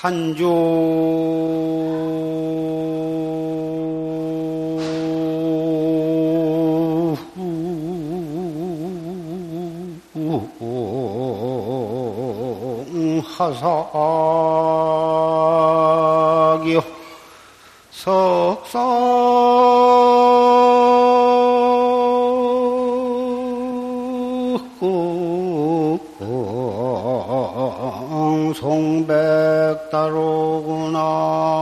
산주. 하사기요 석상 송백다로구나 나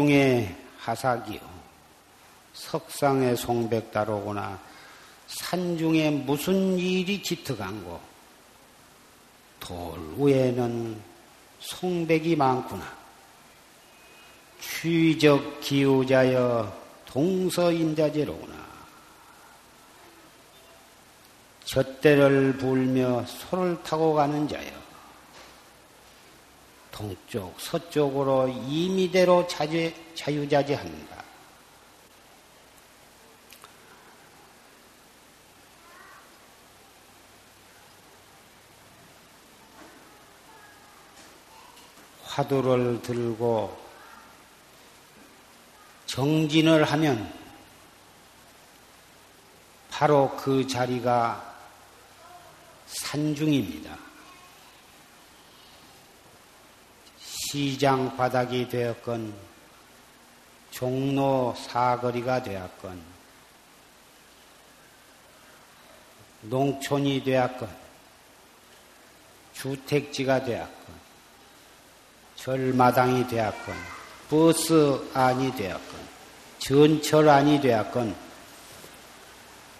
산중의 하사기요. 석상의 송백다로구나. 산중에 무슨 일이 짙어간고? 돌 위에는 송백이 많구나. 취적 기우자여 동서인자제로구나. 젖대를 불며 소를 타고 가는 자여 동쪽 서쪽으로 임의대로 자주, 자유자재한다. 화두를 들고 정진을 하면 바로 그 자리가 산중입니다. 시장 바닥이 되었건 종로 사거리가 되었건 농촌이 되었건 주택지가 되었건 절마당이 되었건 버스 안이 되었건 전철 안이 되었건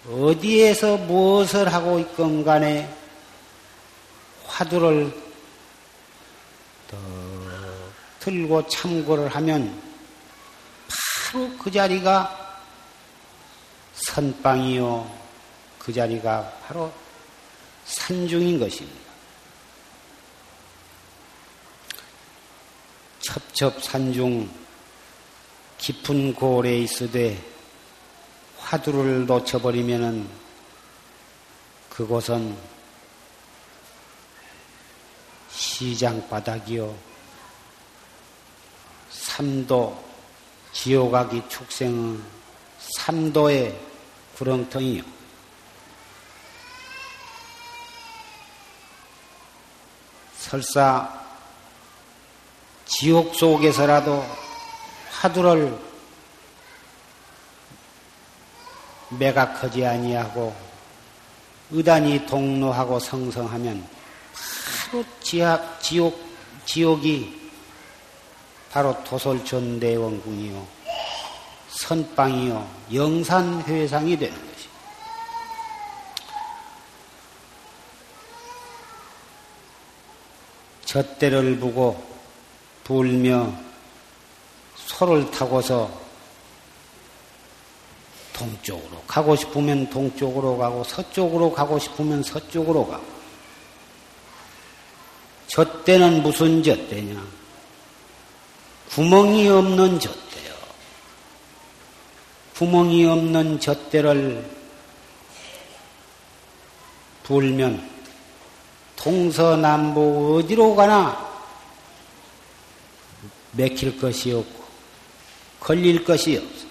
어디에서 무엇을 하고 있건 간에 화두를 더 들고 참고를 하면 바로 그 자리가 선방이요. 그 자리가 바로 산중인 것입니다. 첩첩산중 깊은 고을에 있으되 화두를 놓쳐버리면은 그곳은 시장 바닥이요. 삼도 지옥아기 축생은 삼도의 구렁텅이요. 설사 지옥 속에서라도 화두를 매각하지 아니하고 의단이 동로하고 성성하면 바로 지하, 지옥, 지옥이 바로 도솔전대원궁이요, 선방이요, 영산회상이 되는 것이. 젖대를 부고 불며 소를 타고서 동쪽으로 가고 싶으면 동쪽으로 가고 서쪽으로 가고 싶으면 서쪽으로 가고 젖대는 무슨 젖대냐? 구멍이 없는 젖대요. 구멍이 없는 젖대를 불면 동서남북 어디로 가나 맥힐 것이 없고 걸릴 것이 없어.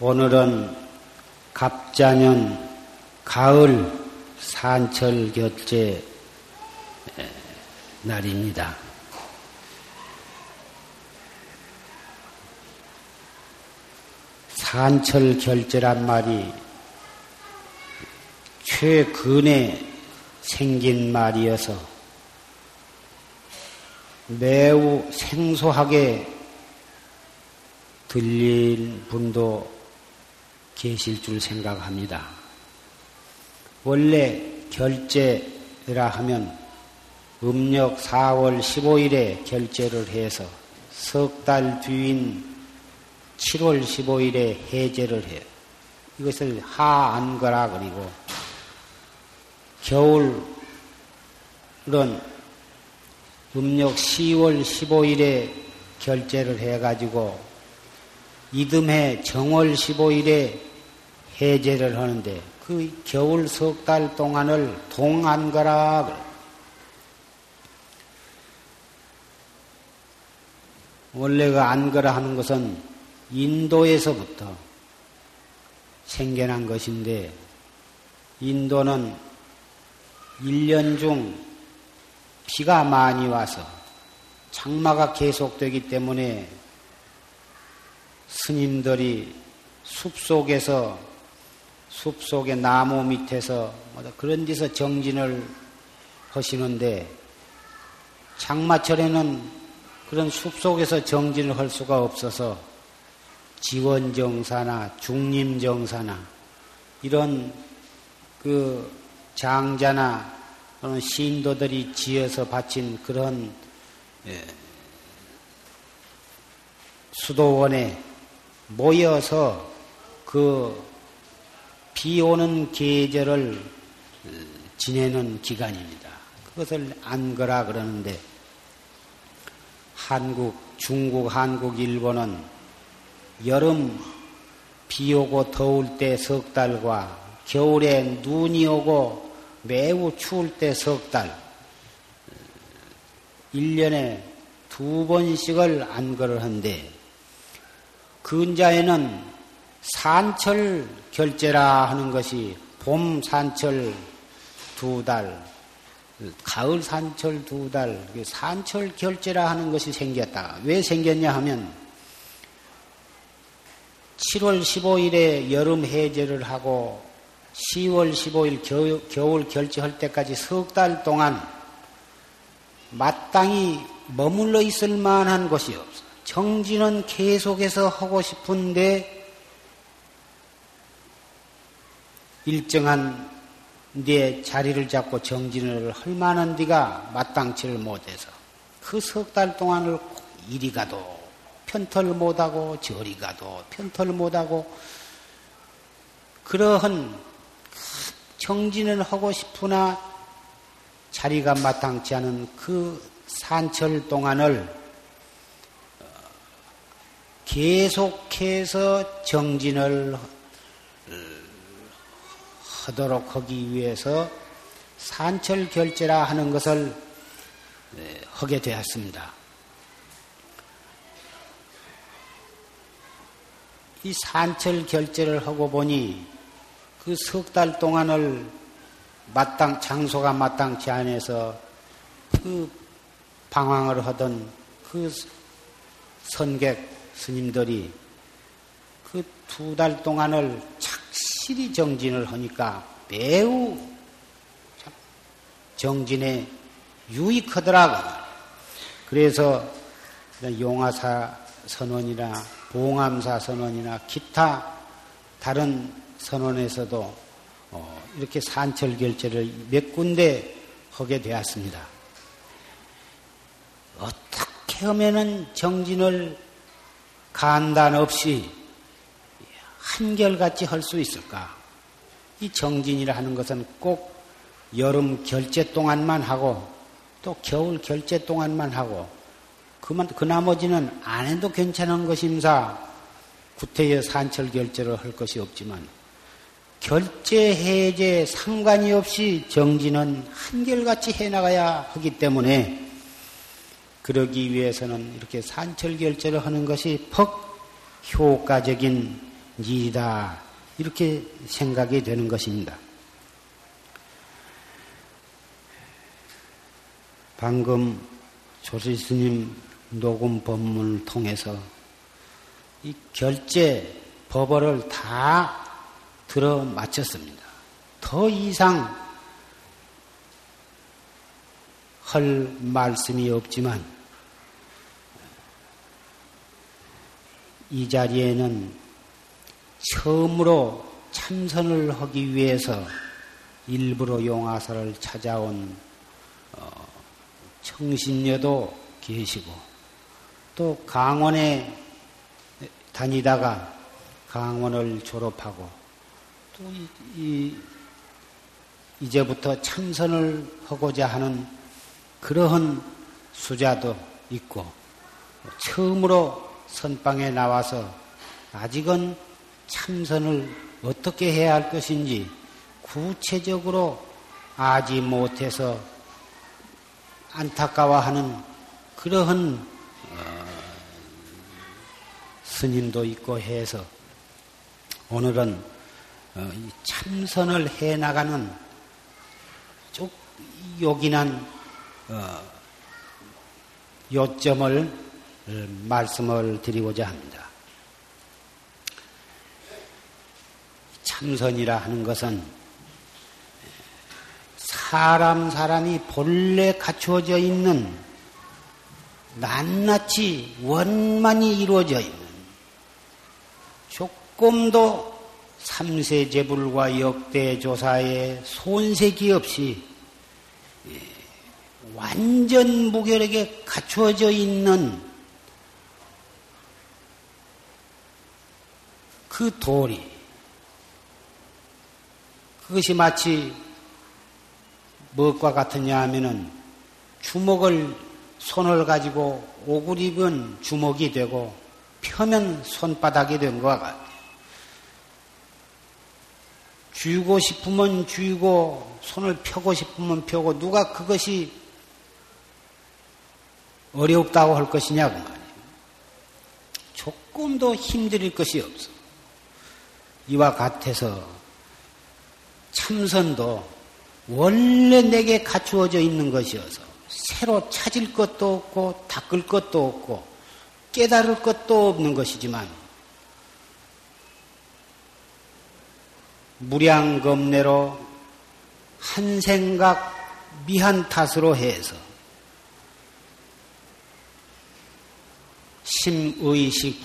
오늘은 갑자년 가을 산철 결제 날입니다. 산철 결제란 말이 최근에 생긴 말이어서 매우 생소하게 들린 분도 계실 줄 생각합니다. 원래 결제라 하면 음력 4월 15일에 결제를 해서 석 달 뒤인 7월 15일에 해제를 해요. 이것을 하안거라 그리고 겨울은 음력 10월 15일에 결제를 해가지고 이듬해 정월 15일에 해제를 하는데 그 겨울 석 달 동안을 동안거라 그래. 원래 그 안거라 하는 것은 인도에서부터 생겨난 것인데 인도는 1년 중 비가 많이 와서 장마가 계속되기 때문에 스님들이 숲 속에서 숲 속의 나무 밑에서 그런 데서 정진을 하시는데 장마철에는 그런 숲속에서 정진을 할 수가 없어서 지원정사나 중림정사나 이런 그 장자나 또는 신도들이 지어서 바친 그런 예, 수도원에 모여서 그 비 오는 계절을 지내는 기간입니다. 그것을 안거라 그러는데 한국, 중국, 한국, 일본은 여름 비 오고 더울 때 석 달과 겨울에 눈이 오고 매우 추울 때 석 달, 1년에 두 번씩을 안거를 한데, 근자에는 산철 결제라 하는 것이 봄 산철 두 달, 가을 산철 두 달, 산철 결제라 하는 것이 생겼다. 왜 생겼냐 하면 7월 15일에 여름 해제를 하고 10월 15일 겨, 겨울 결제할 때까지 석 달 동안 마땅히 머물러 있을 만한 것이 없어. 정진은 계속해서 하고 싶은데 일정한 네 자리를 잡고 정진을 할 만한 네가 마땅치를 못해서 그 석 달 동안을 이리 가도 편털 못하고 저리 가도 편털 못하고 그러한 정진을 하고 싶으나 자리가 마땅치 않은 그 산철 동안을 어, 계속해서 정진을 하도록 하기 위해서 산철 결제라 하는 것을 네, 하게 되었습니다. 이 산철 결제를 하고 보니 그 석 달 동안을 마땅 장소가 마땅치 않아서 그 방황을 하던 그 선객 스님들이 그 두 달 동안을 확실히 정진을 하니까 매우 정진에 유익하더라고. 그래서 용화사 선원이나 봉암사 선원이나 기타 다른 선원에서도 어, 이렇게 산철 결제를 몇 군데 하게 되었습니다. 어떻게 하면은 정진을 간단 없이 한결같이 할 수 있을까? 이 정진이라 하는 것은 꼭 여름 결제 동안만 하고 또 겨울 결제 동안만 하고 그만 그 나머지는 안 해도 괜찮은 것임사 구태여 산철 결제를 할 것이 없지만 결제 해제 상관이 없이 정진은 한결같이 해 나가야 하기 때문에 그러기 위해서는 이렇게 산철 결제를 하는 것이 퍽 효과적인 일 이다 이렇게 생각이 되는 것입니다. 방금 조실 스님 녹음 법문을 통해서 이 결제 법어를 다 들어 마쳤습니다. 더 이상 할 말씀이 없지만 이 자리에는 처음으로 참선을 하기 위해서 일부러 용화사를 찾아온 어, 청신녀도 계시고 또 강원에 다니다가 강원을 졸업하고 또 이, 이, 이제부터 참선을 하고자 하는 그러한 수자도 있고 처음으로 선방에 나와서 아직은 참선을 어떻게 해야 할 것인지 구체적으로 아지 못해서 안타까워하는 그러한 어, 스님도 있고 해서 오늘은 어, 참선을 해 나가는 쭉 요긴한 어, 요점을 어, 말씀을 드리고자 합니다. 참선이라 하는 것은 사람 사람이 본래 갖추어져 있는 낱낱이 원만히 이루어져 있는 조금도 삼세 제불과 역대 조사에 손색이 없이 예, 완전 무결하게 갖추어져 있는 그 도리. 그것이 마치 무엇과 같으냐 하면은 주먹을 손을 가지고 오구리근 주먹이 되고 펴면 손바닥이 된 것과 같아요. 쥐고 싶으면 쥐고 손을 펴고 싶으면 펴고 누가 그것이 어렵다고 할 것이냐고 말이에요. 조금도 힘들 것이 없어. 이와 같아서 참선도 원래 내게 갖추어져 있는 것이어서 새로 찾을 것도 없고 닦을 것도 없고 깨달을 것도 없는 것이지만 무량겁내로 한 생각 미한 탓으로 해서 심의식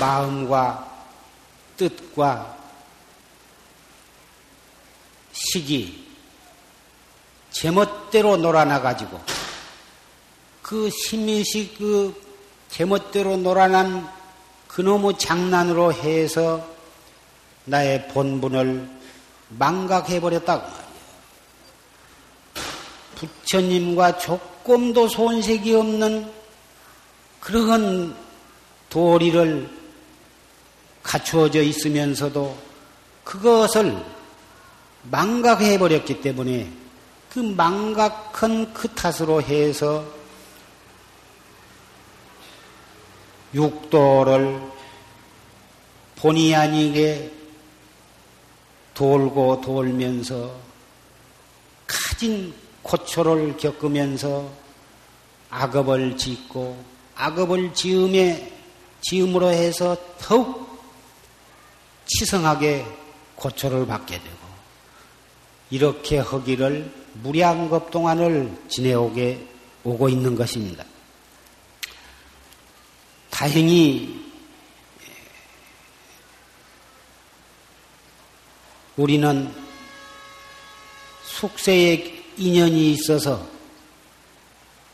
마음과 뜻과 시기 제멋대로 놀아나가지고 그 심의식 그 제멋대로 놀아난 그놈의 장난으로 해서 나의 본분을 망각해버렸다고 말이에요. 부처님과 조금도 손색이 없는 그러한 도리를 갖추어져 있으면서도 그것을 망각해 버렸기 때문에 그 망각한 그 탓으로 해서 육도를 본의 아니게 돌고 돌면서 가진 고초를 겪으면서 악업을 짓고 악업을 지음에 지음으로 해서 더욱 치성하게 고초를 받게 되고 이렇게 허기를 무량겁 동안을 지내오게 오고 있는 것입니다. 다행히 우리는 숙세에 인연이 있어서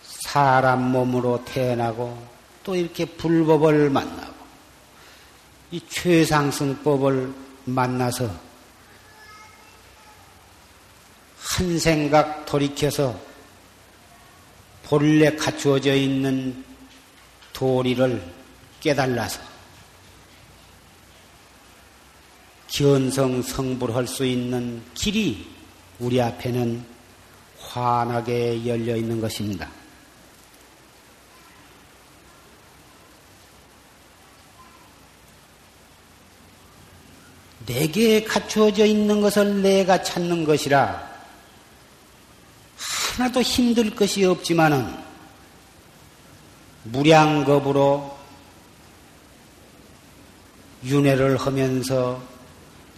사람 몸으로 태어나고 또 이렇게 불법을 만나고 이 최상승법을 만나서 한 생각 돌이켜서 본래 갖추어져 있는 도리를 깨달아서 견성 성불할 수 있는 길이 우리 앞에는 환하게 열려 있는 것입니다. 내게 갖추어져 있는 것을 내가 찾는 것이라 하나도 힘들 것이 없지만은 무량겁으로 윤회를 하면서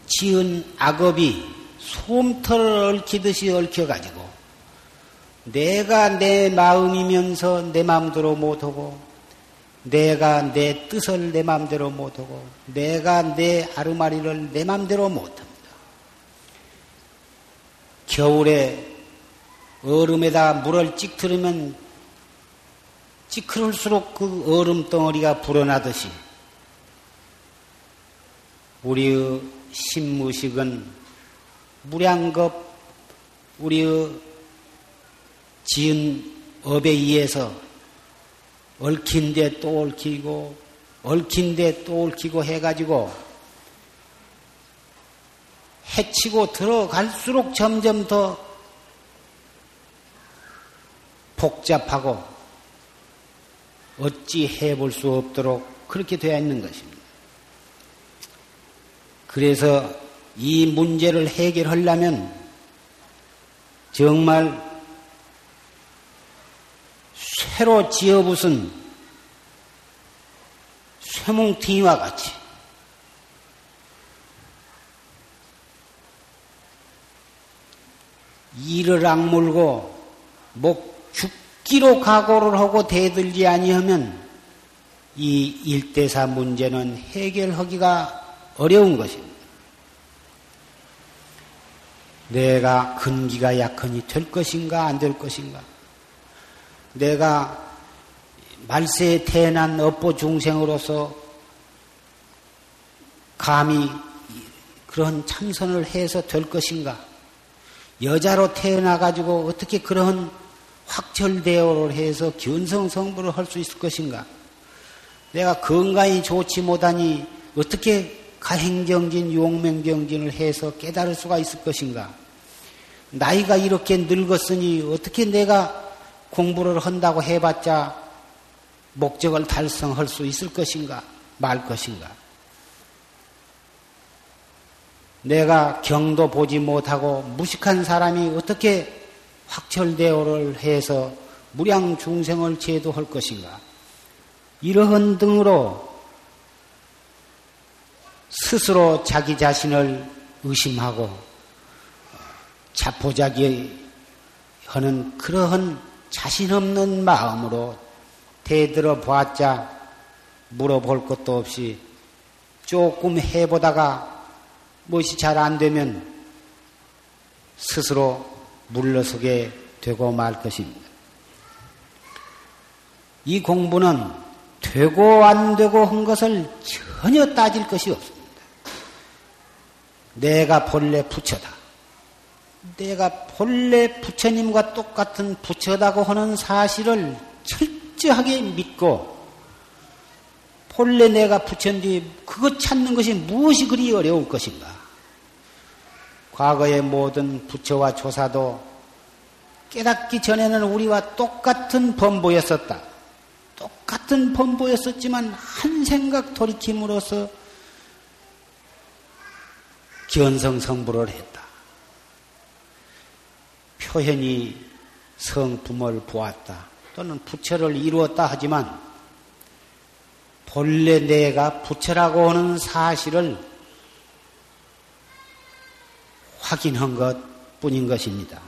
지은 악업이 솜털을 얽히듯이 얽혀가지고 내가 내 마음이면서 내 마음대로 못하고 내가 내 뜻을 내 마음대로 못하고 내가 내 아르마리를 내 마음대로 못합니다. 겨울에 얼음에다 물을 찍트르면 찌그럴수록 그 얼음 덩어리가 불어나듯이 우리의 신무식은 무량겁 우리의 지은 업에 의해서 얽힌 데 또 얽히고 얽힌 데 또 얽히고 해가지고 해치고 들어갈수록 점점 더 복잡하고 어찌 해볼 수 없도록 그렇게 되어 있는 것입니다. 그래서 이 문제를 해결하려면 정말 새로 지어부순 쇠뭉티와 같이 이를 악물고 목 죽기로 각오를 하고 대들지 아니하면 이 일대사 문제는 해결하기가 어려운 것입니다. 내가 근기가 약하니 될 것인가 안 될 것인가? 내가 말세에 태어난 업보 중생으로서 감히 그런 참선을 해서 될 것인가? 여자로 태어나 가지고 어떻게 그런 확철대오를 해서 견성성부를 할 수 있을 것인가? 내가 건강이 좋지 못하니 어떻게 가행경진, 용맹경진을 해서 깨달을 수가 있을 것인가? 나이가 이렇게 늙었으니 어떻게 내가 공부를 한다고 해봤자 목적을 달성할 수 있을 것인가, 말 것인가. 내가 경도 보지 못하고 무식한 사람이 어떻게 확철대오를 해서 무량 중생을 제도할 것인가. 이러한 등으로 스스로 자기 자신을 의심하고 자포자기 하는 그러한 자신 없는 마음으로 대들어 보았자 물어볼 것도 없이 조금 해보다가 무엇이 잘 안 되면 스스로 물러서게 되고 말 것입니다. 이 공부는 되고 안 되고 한 것을 전혀 따질 것이 없습니다. 내가 본래 부처다. 내가 본래 부처님과 똑같은 부처다고 하는 사실을 철저하게 믿고 본래 내가 부처인데 그것 찾는 것이 무엇이 그리 어려울 것인가? 과거의 모든 부처와 조사도 깨닫기 전에는 우리와 똑같은 범보였었다. 똑같은 범보였었지만 한 생각 돌이킴으로써 견성 성불을 했다. 표현이 성품을 보았다. 또는 부처를 이루었다 하지만 본래 내가 부처라고 하는 사실을 확인한 것 뿐인 것입니다.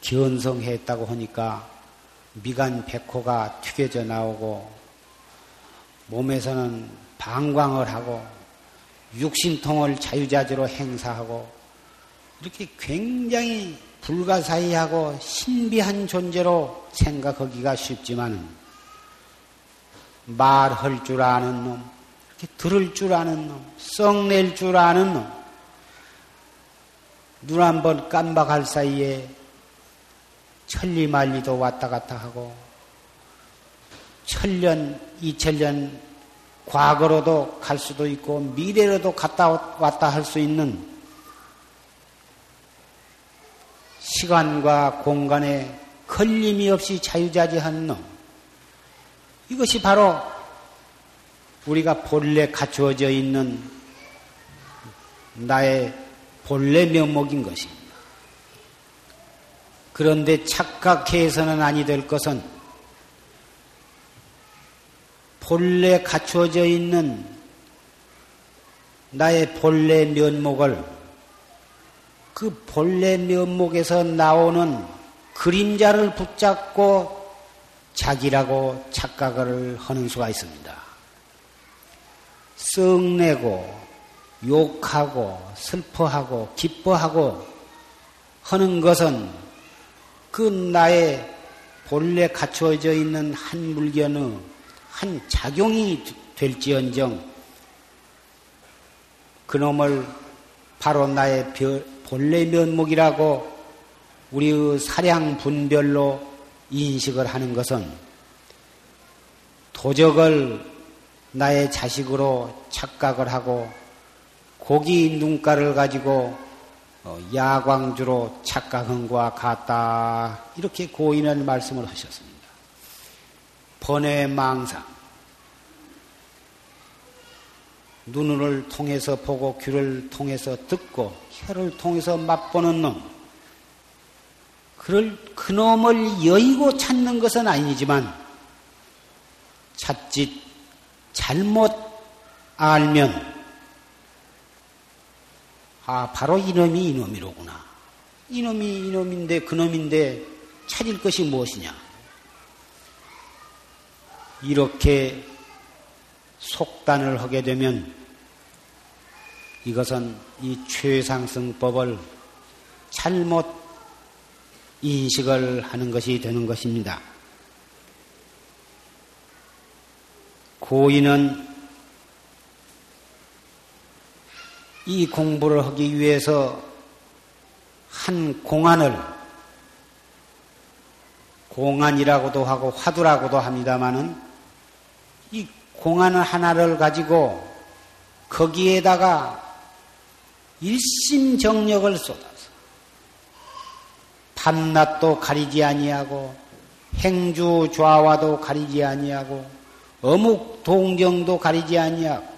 견성했다고 하니까 미간 백호가 튀겨져 나오고 몸에서는 방광을 하고 육신통을 자유자재로 행사하고 이렇게 굉장히 불가사의하고 신비한 존재로 생각하기가 쉽지만 말할 줄 아는 놈, 들을 줄 아는 놈, 썩낼 줄 아는 놈, 눈 한 번 깜박할 사이에 천리만리도 왔다 갔다 하고 천년, 이천년 과거로도 갈 수도 있고 미래로도 갔다 왔다 할 수 있는 시간과 공간에 걸림이 없이 자유자재한 놈. 이것이 바로 우리가 본래 갖추어져 있는 나의 본래 면목인 것입니다. 그런데 착각해서는 아니 될 것은 본래 갖추어져 있는 나의 본래 면목을 그 본래 면목에서 나오는 그림자를 붙잡고 자기라고 착각을 하는 수가 있습니다. 썩내고 욕하고 슬퍼하고 기뻐하고 하는 것은 그 나의 본래 갖추어져 있는 한 물건의 한 작용이 될지언정 그놈을 바로 나의 본래 면목이라고 우리의 사량 분별로 인식을 하는 것은 도적을 나의 자식으로 착각을 하고 고기 눈가를 가지고 어, 야광주로 착각한 것과 같다. 이렇게 고인은 말씀을 하셨습니다. 번외 망상. 눈을 통해서 보고 귀를 통해서 듣고 혀를 통해서 맛보는 놈. 그를 그놈을 여의고 찾는 것은 아니지만 찾짓 잘못 알면 아 바로 이놈이 이놈이로구나. 이놈이 이놈인데 그놈인데 찾을 것이 무엇이냐? 이렇게 속단을 하게 되면 이것은 이 최상승법을 잘못 인식을 하는 것이 되는 것입니다. 고인은 이 공부를 하기 위해서 한 공안을 공안이라고도 하고 화두라고도 합니다마는 이 공안을 하나를 가지고 거기에다가 일심정력을 쏟아 밤낮도 가리지 아니하고 행주 좌와도 가리지 아니하고 어묵 동정도 가리지 아니하고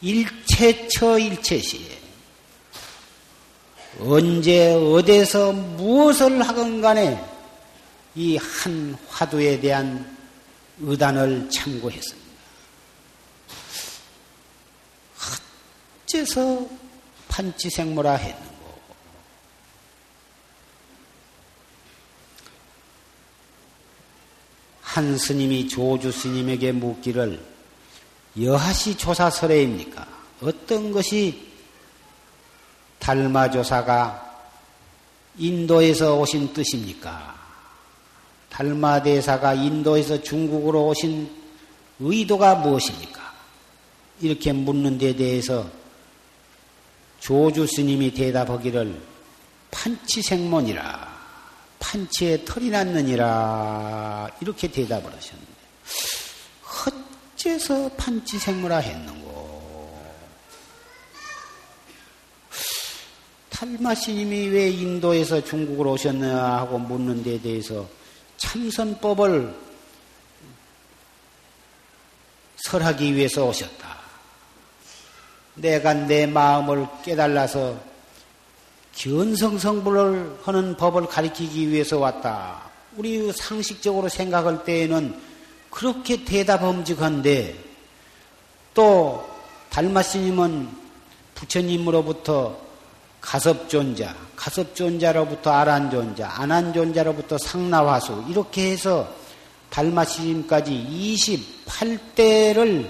일체처 일체시에 언제 어디서 무엇을 하건 간에 이 한 화두에 대한 의단을 참고했습니다. 어째서 판치생모라 했는가? 한 스님이 조주 스님에게 묻기를 여하시 조사설레입니까? 어떤 것이 달마조사가 인도에서 오신 뜻입니까? 달마대사가 인도에서 중국으로 오신 의도가 무엇입니까? 이렇게 묻는 데 대해서 조주 스님이 대답하기를 판치생문이라 판치에 털이 났느니라 이렇게 대답을 하셨는데 어째서 판치 생물화 했는고 탈마시님이 왜 인도에서 중국으로 오셨느냐 하고 묻는 데 대해서 참선법을 설하기 위해서 오셨다. 내가 내 마음을 깨달아서 견성성불을 하는 법을 가리키기 위해서 왔다. 우리 상식적으로 생각할 때에는 그렇게 대답엄직한데 또 달마스님은 부처님으로부터 가섭존자, 가섭존자로부터 아란존자, 아난존자로부터 상나화수 이렇게 해서 달마스님까지 28대를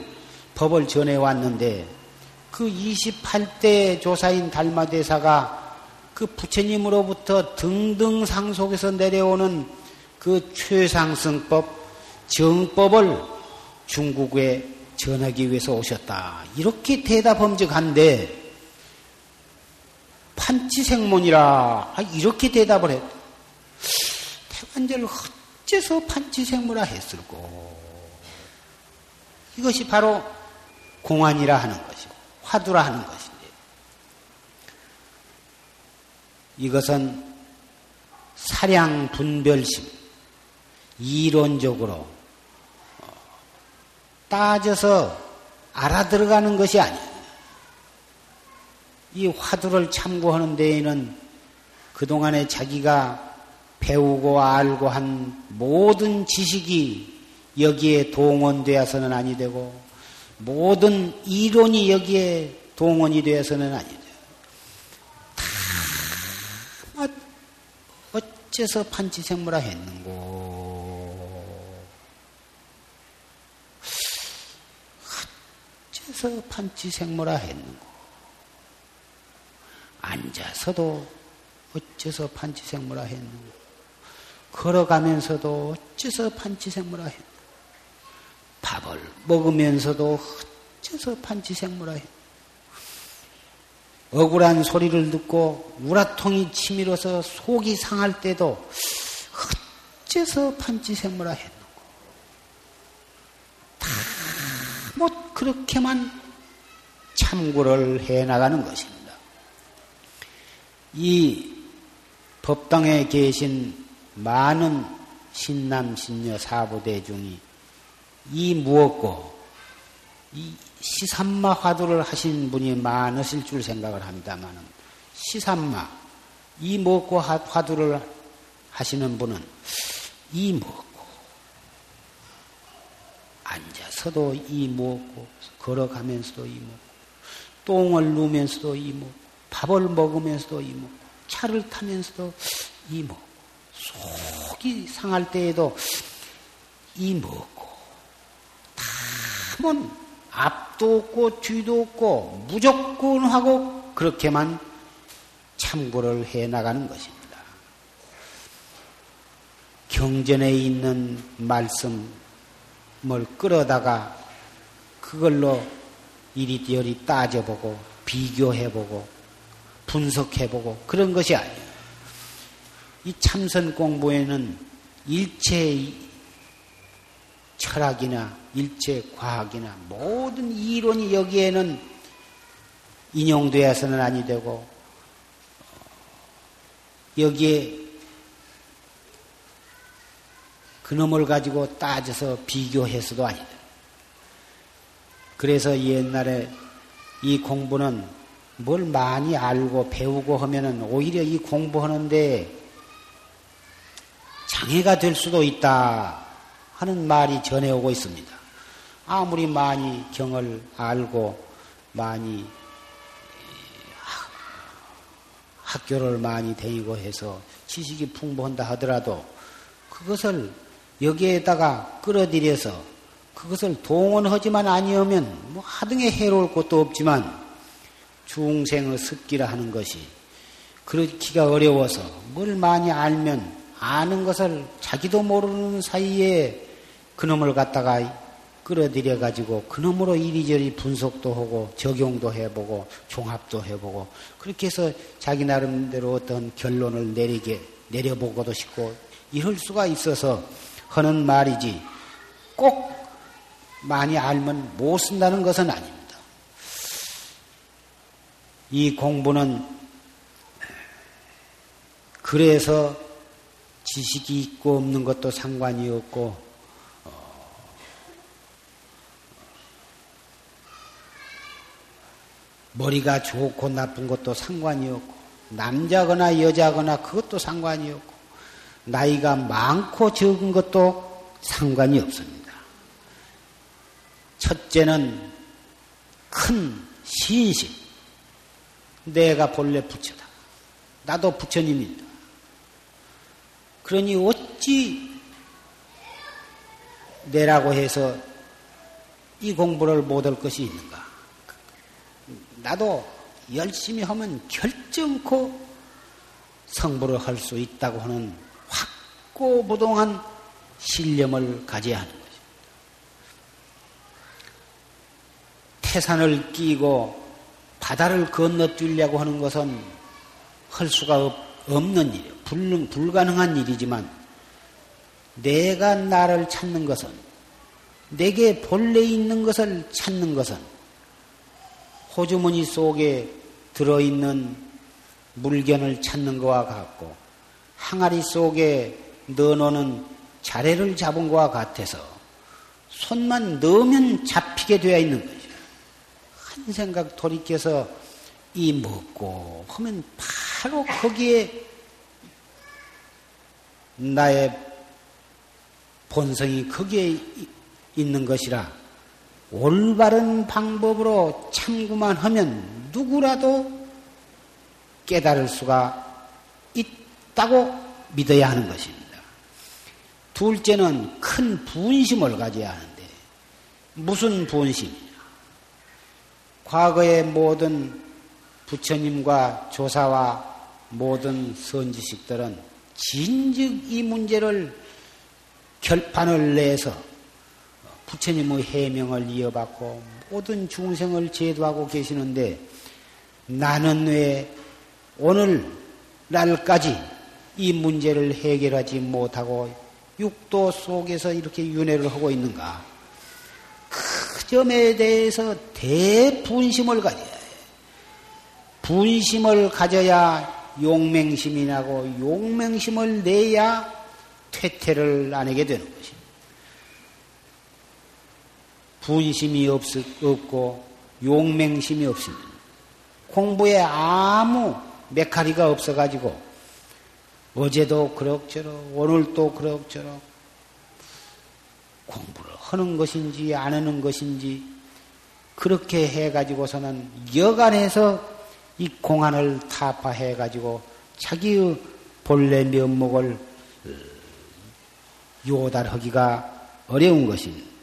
법을 전해왔는데 그 28대 조사인 달마대사가 그 부처님으로부터 등등 상속에서 내려오는 그 최상승법, 정법을 중국에 전하기 위해서 오셨다. 이렇게 대답함직한데 판치생문이라 아, 이렇게 대답을 했. 태관절 어째서 판치생문이라 했을꼬? 이것이 바로 공안이라 하는 것이고 화두라 하는 것인데 이것은 사량 분별심 이론적으로 따져서 알아들어가는 것이 아니에요. 이 화두를 참고하는 데에는 그동안에 자기가 배우고 알고 한 모든 지식이 여기에 동원되어서는 아니 되고 모든 이론이 여기에 동원이 되어서는 아니 돼요. 다 어째서 판치생물화 했는고 어째서 판치생물화 했는고. 앉아서도 어째서 판치생물화 했는고. 걸어가면서도 어째서 판치생물화 했는고. 밥을 먹으면서도 어째서 판치생물화 했는고. 억울한 소리를 듣고 우라통이 치밀어서 속이 상할 때도 어째서 판치생물화 했는고 다 못 그렇게만 참고를 해 나가는 것입니다. 이 법당에 계신 많은 신남, 신녀, 사부대 중이 이 무엇고 이 시삼마 화두를 하신 분이 많으실 줄 생각을 합니다만은 시삼마 이 무엇고 화두를 하시는 분은 이 무엇고 앉아서도 이 무엇고 걸어가면서도 이 무엇고 똥을 누면서도 이 무엇고 밥을 먹으면서도 이 먹고 차를 타면서도 이 먹고 속이 상할 때에도 이 먹고 다면 앞도 없고 뒤도 없고 무조건 하고 그렇게만 참고를 해 나가는 것입니다. 경전에 있는 말씀 을 끌어다가 그걸로 이리저리 따져보고 비교해보고 분석해보고 그런 것이 아니에요. 이 참선 공부에는 일체 철학이나 일체 과학이나 모든 이론이 여기에는 인용되어서는 아니 되고 여기에 그놈을 가지고 따져서 비교해서도 아니다. 그래서 옛날에 이 공부는 뭘 많이 알고 배우고 하면은 오히려 이 공부하는데 장애가 될 수도 있다 하는 말이 전해오고 있습니다. 아무리 많이 경을 알고 많이 학교를 많이 다니고 해서 지식이 풍부한다 하더라도 그것을 여기에다가 끌어들여서 그것을 동원하지만 아니하면 뭐 하등에 해로울 것도 없지만 중생의 습기라 하는 것이 그렇기가 어려워서 뭘 많이 알면 아는 것을 자기도 모르는 사이에 그놈을 갖다가 끌어들여 가지고 그놈으로 이리저리 분석도 하고 적용도 해보고 종합도 해보고 그렇게 해서 자기 나름대로 어떤 결론을 내리게 내려보고도 싶고 이럴 수가 있어서 하는 말이지 꼭 많이 알면 못 쓴다는 것은 아닙니다. 이 공부는 그래서 지식이 있고 없는 것도 상관이 없고 어, 머리가 좋고 나쁜 것도 상관이 없고 남자거나 여자거나 그것도 상관이 없고 나이가 많고 적은 것도 상관이 없습니다. 첫째는 큰 신식, 내가 본래 부처다. 나도 부처님이다. 그러니 어찌 내라고 해서 이 공부를 못할 것이 있는가? 나도 열심히 하면 결정코 성불을 할수 있다고 하는 확고부동한 신념을 가져야 하는 것입니다. 태산을 끼고 바다를 건너뛰려고 하는 것은 할 수가 없는 일이에요. 불, 불가능한 일이지만 내가 나를 찾는 것은 내게 본래 있는 것을 찾는 것은 호주머니 속에 들어있는 물건을 찾는 것과 같고 항아리 속에 넣어놓는 자래를 잡은 것과 같아서 손만 넣으면 잡히게 되어 있는 거죠. 한 생각 돌이켜서 이 먹고 하면 바로 거기에 나의 본성이 거기에 있는 것이라 올바른 방법으로 참고만 하면 누구라도 깨달을 수가 있다고 믿어야 하는 것입니다. 둘째는 큰 분심을 가져야 하는데 무슨 분심이냐? 과거의 모든 부처님과 조사와 모든 선지식들은 진즉 이 문제를 결판을 내서 부처님의 해명을 이어받고 모든 중생을 제도하고 계시는데 나는 왜 오늘 날까지 이 문제를 해결하지 못하고 육도 속에서 이렇게 윤회를 하고 있는가? 그 점에 대해서 대분심을 가져야 해. 분심을 가져야 용맹심이 나고 용맹심을 내야 퇴퇴를 안 하게 되는 것입니다. 분심이 없, 없고 용맹심이 없으면 공부에 아무 메카리가 없어가지고 어제도 그럭저럭 오늘도 그럭저럭 공부를 하는 것인지 안 하는 것인지 그렇게 해가지고서는 여간해서 이 공안을 타파해가지고 자기의 본래 면목을 어, 요달하기가 어려운 것입니다.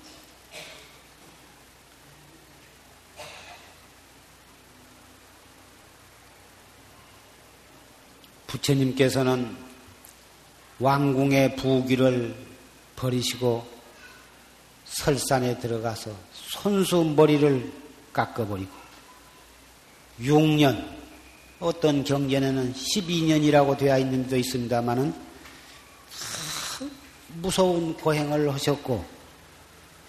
부처님께서는 왕궁의 부귀를 버리시고 설산에 들어가서 손수 머리를 깎아버리고 6년, 어떤 경전에는 12년이라고 되어 있는 데도 있습니다만은 무서운 고행을 하셨고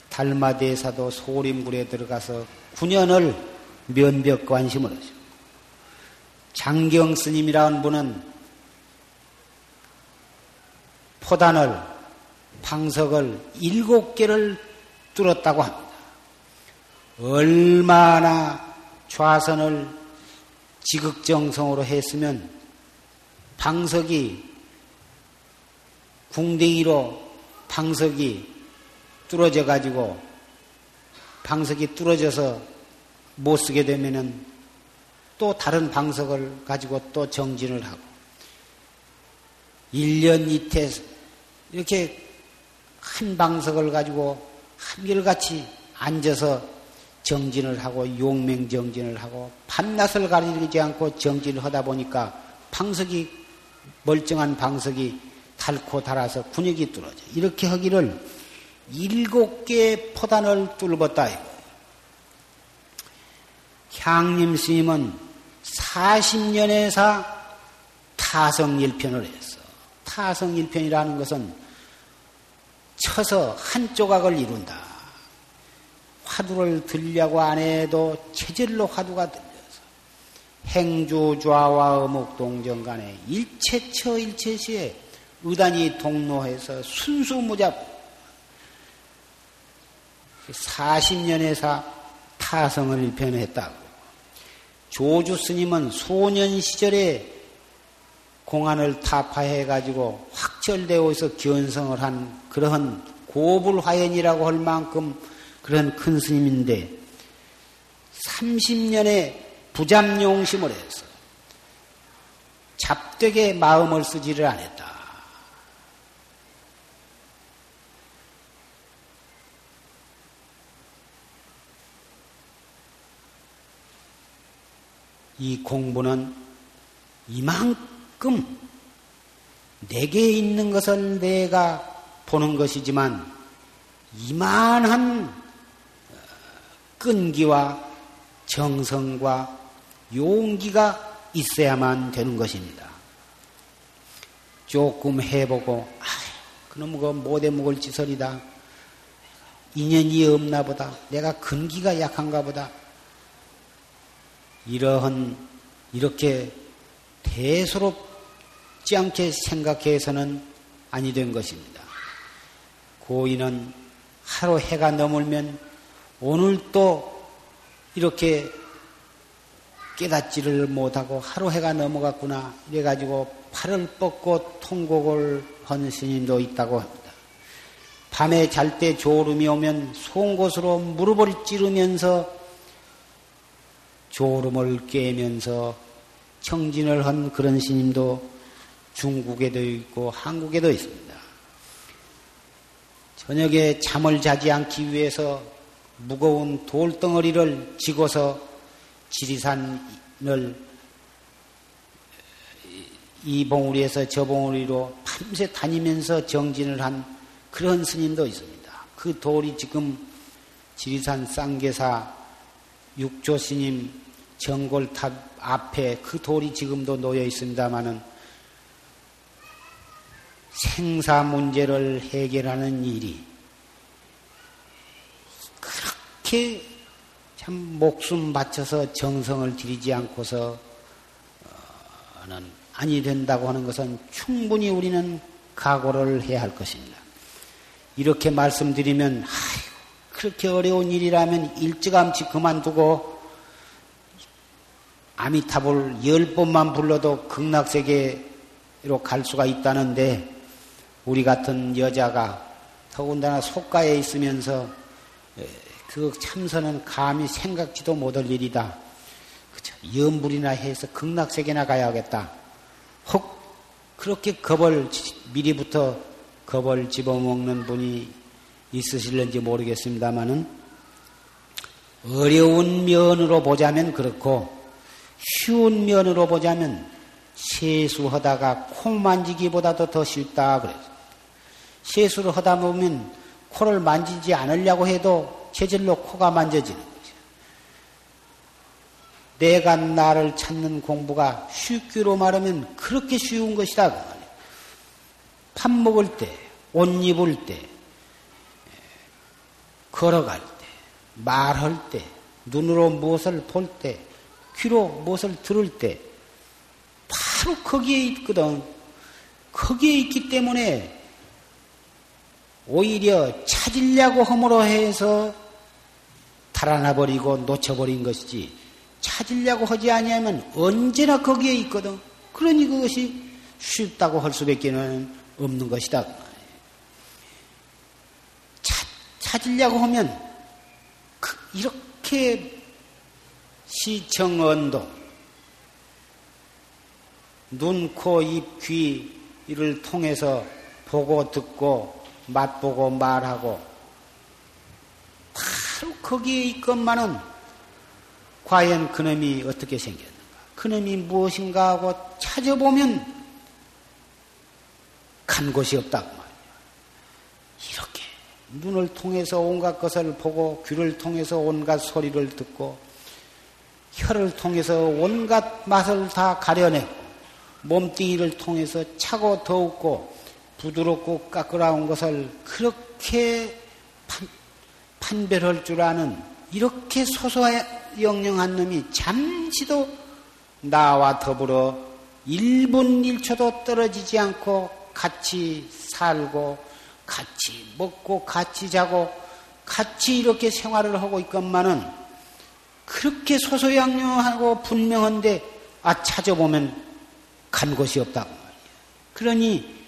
달마대사도 소림굴에 들어가서 9년을 면벽 관심을 하셨고 장경 스님이라는 분은 포단을 방석을 일곱 개를 뚫었다고 합니다. 얼마나 좌선을 지극정성으로 했으면 방석이 궁뎅이로 방석이 뚫어져 가지고 방석이 뚫어져서 못 쓰게 되면은 또 다른 방석을 가지고 또 정진을 하고 1년 이태 이렇게 한 방석을 가지고 한결같이 앉아서 정진을 하고 용맹 정진을 하고 밤낮을 가리지 않고 정진을 하다 보니까 방석이 멀쩡한 방석이 닳고 닳아서 근육이 뚫어져 이렇게 하기를 일곱 개의 포단을 뚫었다. 향림 스님은 40년에서 타성일편을 했어. 타성일편이라는 것은 쳐서 한 조각을 이룬다. 화두를 들려고 안 해도 체질로 화두가 들려서 행주 좌와 어묵 동정 간에 일체처 일체시에 의단이 동로해서 순수무잡 40년에서 타성을 일편했다고. 조주 스님은 소년 시절에 공안을 타파해 가지고 확철되어 있어 견성을 한 그러한 고불화연이라고 할 만큼 그런 큰 스님인데 30년의 부잡용심을 해서 잡되게 마음을 쓰지를 않았다. 이 공부는 이만큼 내게 있는 것을 내가 보는 것이지만 이만한 끈기와 정성과 용기가 있어야만 되는 것입니다. 조금 해보고, 아, 그놈 그 못해 먹을 짓을이다. 인연이 없나 보다. 내가 근기가 약한가 보다. 이러한 이렇게 대수롭 지 않게 생각해서는 아니 된 것입니다. 고인은 하루 해가 넘으면 오늘 또 이렇게 깨닫지를 못하고 하루 해가 넘어갔구나 이래가지고 팔을 뻗고 통곡을 한 스님도 있다고 합니다. 밤에 잘 때 졸음이 오면 송곳으로 무릎을 찌르면서 졸음을 깨면서 청진을 한 그런 스님도 중국에도 있고 한국에도 있습니다. 저녁에 잠을 자지 않기 위해서 무거운 돌덩어리를 지고서 지리산을 이 봉우리에서 저 봉우리로 밤새 다니면서 정진을 한 그런 스님도 있습니다. 그 돌이 지금 지리산 쌍계사 육조 스님 정골탑 앞에 그 돌이 지금도 놓여 있습니다마는 생사 문제를 해결하는 일이 그렇게 참 목숨 바쳐서 정성을 들이지 않고서는 아니 된다고 하는 것은 충분히 우리는 각오를 해야 할 것입니다. 이렇게 말씀드리면 그렇게 어려운 일이라면 일찌감치 그만두고 아미타불 열 번만 불러도 극락세계로 갈 수가 있다는데 우리 같은 여자가 더군다나 속가에 있으면서 그 참선은 감히 생각지도 못할 일이다. 그죠? 염불이나 해서 극락세계나 가야겠다. 혹 그렇게 겁을 미리부터 겁을 집어먹는 분이 있으실는지 모르겠습니다만은 어려운 면으로 보자면 그렇고 쉬운 면으로 보자면 세수하다가 코 만지기보다도 더 쉽다 그래서 세수를 하다 보면 코를 만지지 않으려고 해도 제절로 코가 만져지는 거죠. 내가 나를 찾는 공부가 쉽기로 말하면 그렇게 쉬운 것이다. 그밥 먹을 때, 옷 입을 때, 걸어갈 때, 말할 때, 눈으로 무엇을 볼 때, 귀로 무엇을 들을 때, 바로 거기에 있거든. 거기에 있기 때문에 오히려 찾으려고 허물어 해서 달아나 버리고 놓쳐버린 것이지 찾으려고 하지 아니하면 언제나 거기에 있거든. 그러니 그것이 쉽다고 할 수밖에 는 없는 것이다. 찾, 찾으려고 하면 그, 이렇게 시청언도 눈, 코, 입, 귀를 통해서 보고 듣고 맛보고 말하고 바로 거기에 있건만은 과연 그놈이 어떻게 생겼는가? 그놈이 무엇인가 하고 찾아보면 간 곳이 없다고 말이야. 이렇게 눈을 통해서 온갖 것을 보고 귀를 통해서 온갖 소리를 듣고 혀를 통해서 온갖 맛을 다 가려내고 몸뚱이를 통해서 차고 더웠고 부드럽고 까끌어온 것을 그렇게 판, 판별할 줄 아는 이렇게 소소영영한 놈이 잠시도 나와 더불어 1분 1초도 떨어지지 않고 같이 살고 같이 먹고 같이 자고 같이 이렇게 생활을 하고 있건만은 그렇게 소소양념하고 분명한데 아 찾아보면 간 곳이 없다고 말이야. 그러니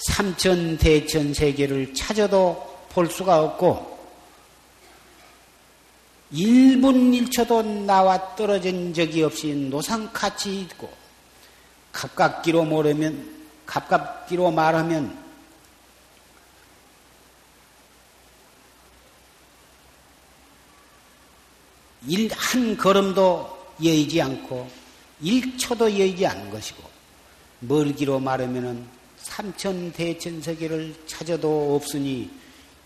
삼천 대천 세계를 찾아도 볼 수가 없고 1분 1초도 나와 떨어진 적이 없이 노상같이 있고 가깝기로 말하면 가깝기로 말하면 일 한 걸음도 여의지 않고 일초도 여의지 않은 것이고 멀기로 말하면은 삼천 대천 세계를 찾아도 없으니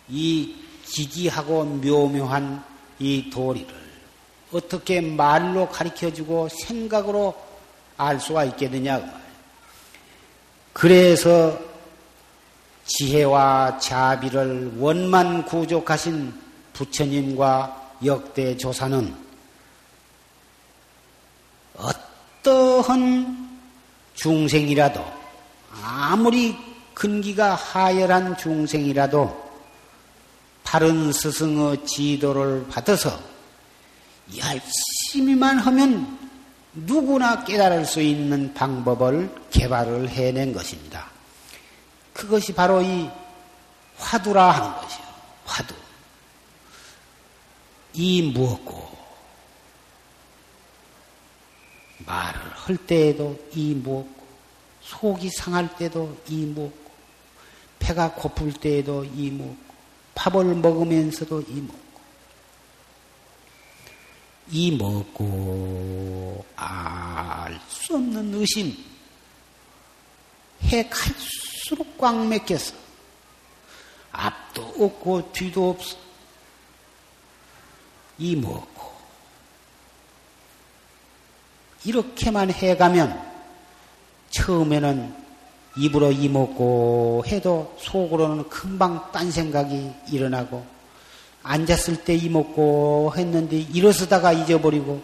이 기기하고 묘묘한 이 도리를 어떻게 말로 가르쳐주고 생각으로 알 수가 있겠느냐. 그 그래서 지혜와 자비를 원만 구족하신 부처님과 역대 조사는 어떠한 중생이라도 아무리 근기가 하열한 중생이라도 바른 스승의 지도를 받아서 열심히만 하면 누구나 깨달을 수 있는 방법을 개발을 해낸 것입니다. 그것이 바로 이 화두라 하는 것이요. 화두. 이 무엇고 말을 할 때에도 이 무엇고 속이 상할 때도 이 무엇고 배가 고플 때에도 이 무엇고 밥을 먹으면서도 이 무엇고 이 먹고 알 수 없는 의심 해 갈수록 꽉 맥혔어. 앞도 없고 뒤도 없어. 이 먹고 이렇게만 해가면 처음에는 입으로 이먹고 해도 속으로는 금방 딴 생각이 일어나고 앉았을 때 이먹고 했는데 일어서다가 잊어버리고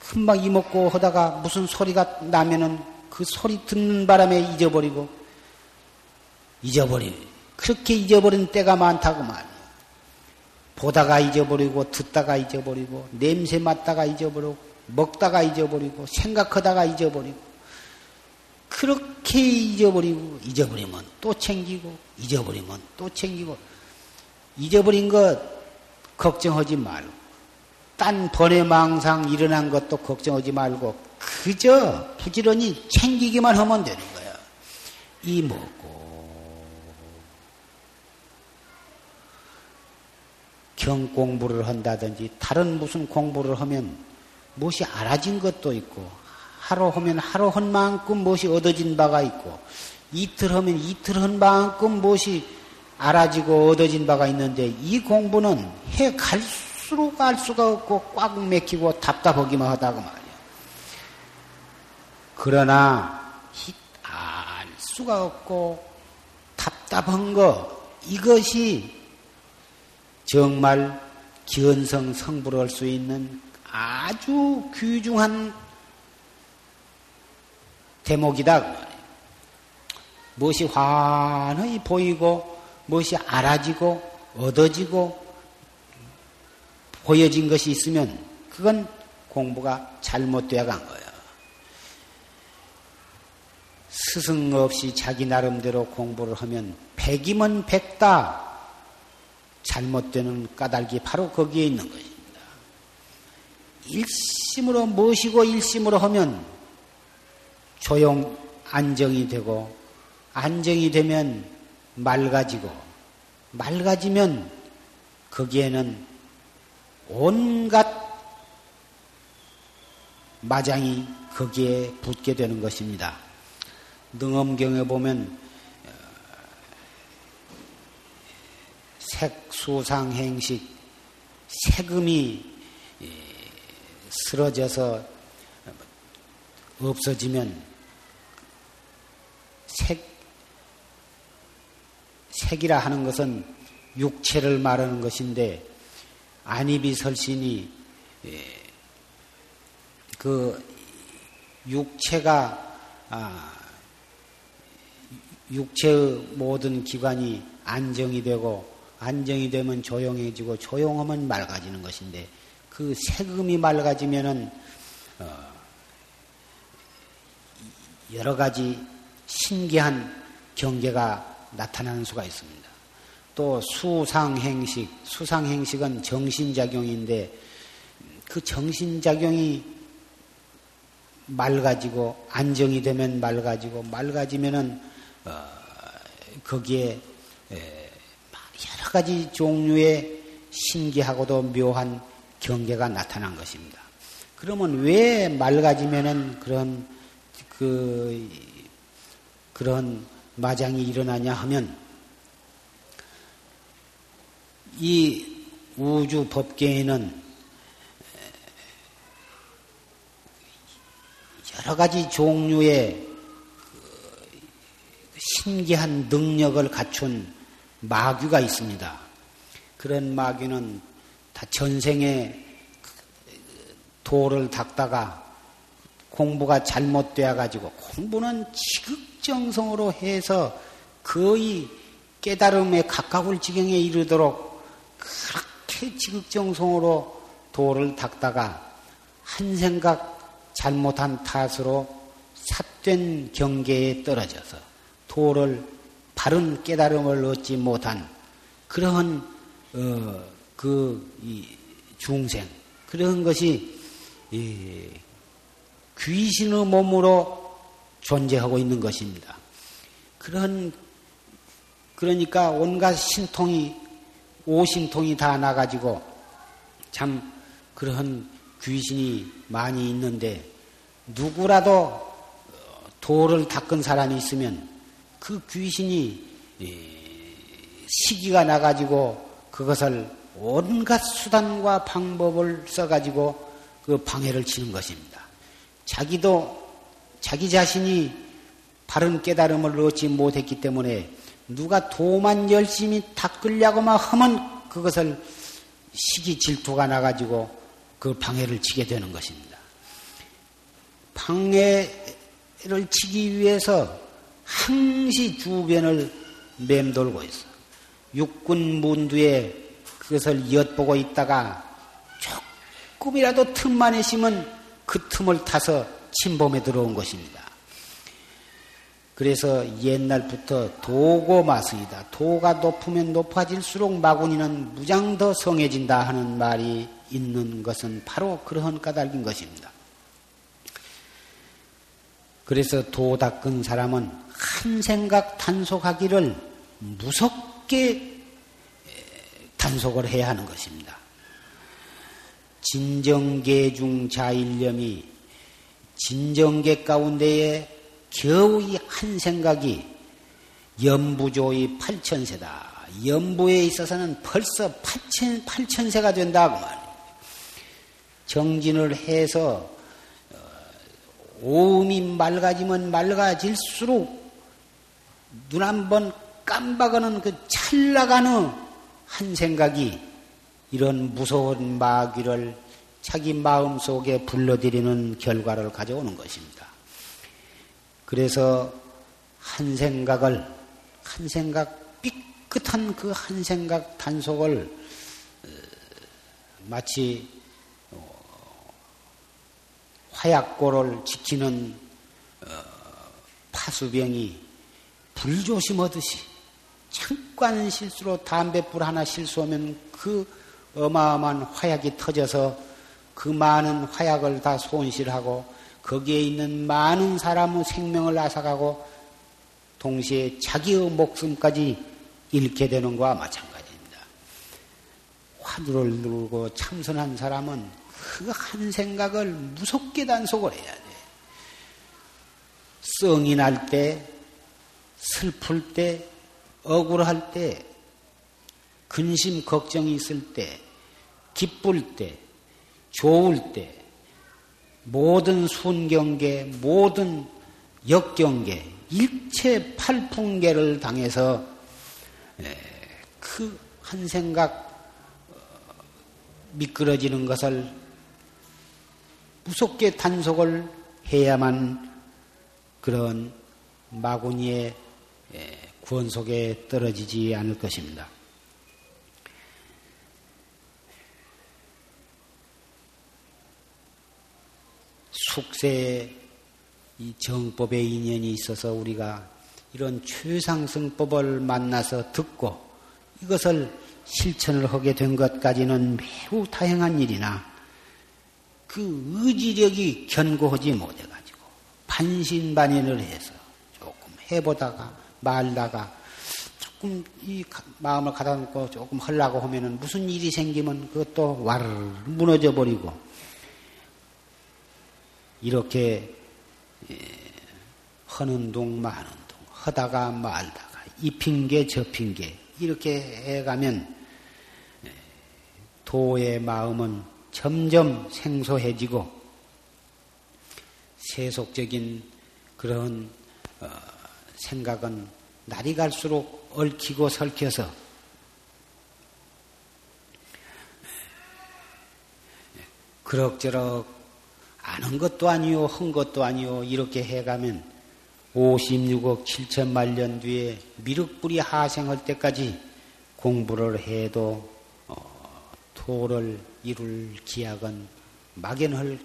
금방 이먹고 하다가 무슨 소리가 나면은 그 소리 듣는 바람에 잊어버리고 잊어버리 그렇게 잊어버린 때가 많다고 말이야. 보다가 잊어버리고 듣다가 잊어버리고 냄새 맡다가 잊어버리고 먹다가 잊어버리고 생각하다가 잊어버리고 그렇게 잊어버리고 잊어버리면 또 챙기고 잊어버리면 또 챙기고 잊어버린 것 걱정하지 말고 딴 번외망상 일어난 것도 걱정하지 말고 그저 부지런히 챙기기만 하면 되는 거야. 이 먹고 경 공부를 한다든지 다른 무슨 공부를 하면 무엇이 알아진 것도 있고 하루 하면 하루 한 만큼 무엇이 얻어진 바가 있고 이틀 하면 이틀 한 만큼 무엇이 알아지고 얻어진 바가 있는데 이 공부는 해 갈수록 알 수가 없고 꽉 맥히고 답답하기만 하다고 말이야. 그러나 알 수가 없고 답답한 거 이것이 정말 기원성 성불할 수 있는 아주 귀중한 대목이다. 그 무엇이 환히 보이고 무엇이 알아지고 얻어지고 보여진 것이 있으면 그건 공부가 잘못되어 간 거예요. 스승 없이 자기 나름대로 공부를 하면 백이면 백다 잘못되는 까닭이 바로 거기에 있는 것입니다. 일심으로 무엇이고 일심으로 하면 조용 안정이 되고 안정이 되면 맑아지고 맑아지면 거기에는 온갖 마장이 거기에 붙게 되는 것입니다. 능엄경에 보면 어, 색수상행식 세금이 예, 쓰러져서 없어지면 색, 색이라 하는 것은 육체를 말하는 것인데 안입이 설신이 예, 그 육체가 아, 육체의 모든 기관이 안정이 되고 안정이 되면 조용해지고 조용하면 맑아지는 것인데 그 세금이 맑아지면은 어, 여러 가지 신기한 경계가 나타나는 수가 있습니다. 또 수상행식, 수상행식은 정신작용인데 그 정신작용이 맑아지고 안정이 되면 맑아지고 맑아지면은 어, 거기에 여러 가지 종류의 신기하고도 묘한 경계가 나타난 것입니다. 그러면 왜 맑아지면은 그런 그 그런 마장이 일어나냐 하면 이 우주 법계에는 여러 가지 종류의 그 신기한 능력을 갖춘 마귀가 있습니다. 그런 마귀는 다 전생에 도를 닦다가 공부가 잘못되어 가지고 공부는 지극정성으로 해서 거의 깨달음에 가까울 지경에 이르도록 그렇게 지극정성으로 도를 닦다가 한 생각 잘못한 탓으로 삿된 경계에 떨어져서 도를 바른 깨달음을 얻지 못한 그러한 어, 그 중생 그런 것이 귀신의 몸으로 존재하고 있는 것입니다. 그런 그러니까 온갖 신통이 오신통이 다 나가지고 참 그런 귀신이 많이 있는데 누구라도 도를 닦은 사람이 있으면 그 귀신이 시기가 나가지고 그것을 온갖 수단과 방법을 써가지고 그 방해를 치는 것입니다. 자기도 자기 자신이 바른 깨달음을 얻지 못했기 때문에 누가 도만 열심히 닦으려고만 하면 그것을 시기 질투가 나가지고 그 방해를 치게 되는 것입니다. 방해를 치기 위해서 항시 주변을 맴돌고 있어. 육군 문두에 그것을 엿보고 있다가 조금이라도 틈만 있으면 그 틈을 타서 침범에 들어온 것입니다. 그래서 옛날부터 도고 마스이다. 도가 높으면 높아질수록 마구니는 무장 더 성해진다 하는 말이 있는 것은 바로 그러한 까닭인 것입니다. 그래서 도 닦은 사람은 한 생각 단속하기를 무섭게 단속을 해야 하는 것입니다. 진정계 중 자일념이 진정계 가운데에 겨우 이 한 생각이 연부조의 팔천세다. 연부에 있어서는 벌써 팔천, 팔천세가 된다고 말이에요. 정진을 해서 어, 오음이 맑아지면 맑아질수록 눈 한 번 깜박하는 그 찰나가는 한 생각이 이런 무서운 마귀를 자기 마음 속에 불러들이는 결과를 가져오는 것입니다. 그래서 한 생각을, 한 생각, 삐끗한 그 한 생각 단속을 어, 마치 어, 화약고를 지키는 어, 파수병이 불조심하듯이 잠깐 실수로 담뱃불 하나 실수하면 그 어마어마한 화약이 터져서 그 많은 화약을 다 손실하고 거기에 있는 많은 사람의 생명을 앗아가고 동시에 자기의 목숨까지 잃게 되는 것과 마찬가지입니다. 화두를 누르고 참선한 사람은 그 한 생각을 무섭게 단속을 해야 돼. 성이 날 때, 슬플 때, 억울할 때, 근심, 걱정이 있을 때, 기쁠 때, 좋을 때, 모든 순경계, 모든 역경계, 일체 팔풍계를 당해서 그 한 생각 어, 미끄러지는 것을 무섭게 단속을 해야만 그런 마구니의 구원 속에 떨어지지 않을 것입니다. 숙세의 이 정법의 인연이 있어서 우리가 이런 최상승법을 만나서 듣고 이것을 실천을 하게 된 것까지는 매우 다행한 일이나 그 의지력이 견고하지 못해가지고 반신반인을 해서 조금 해보다가 말다가 조금 이 마음을 가다 놓고 조금 하려고 하면은 무슨 일이 생기면 그것도 와르르 무너져 버리고 이렇게 예, 허는 둥 마는 둥 하다가 말다가 이 핑계 저 핑계 이렇게 해가면 예, 도의 마음은 점점 생소해지고 세속적인 그런 어, 생각은 날이 갈수록 얽히고 설켜서 예, 그럭저럭 아는 것도 아니요, 한 것도 아니요, 이렇게 해가면 56억 7천만 년 뒤에 미륵불이 하생할 때까지 공부를 해도 어, 도를 이룰 기약은 막연할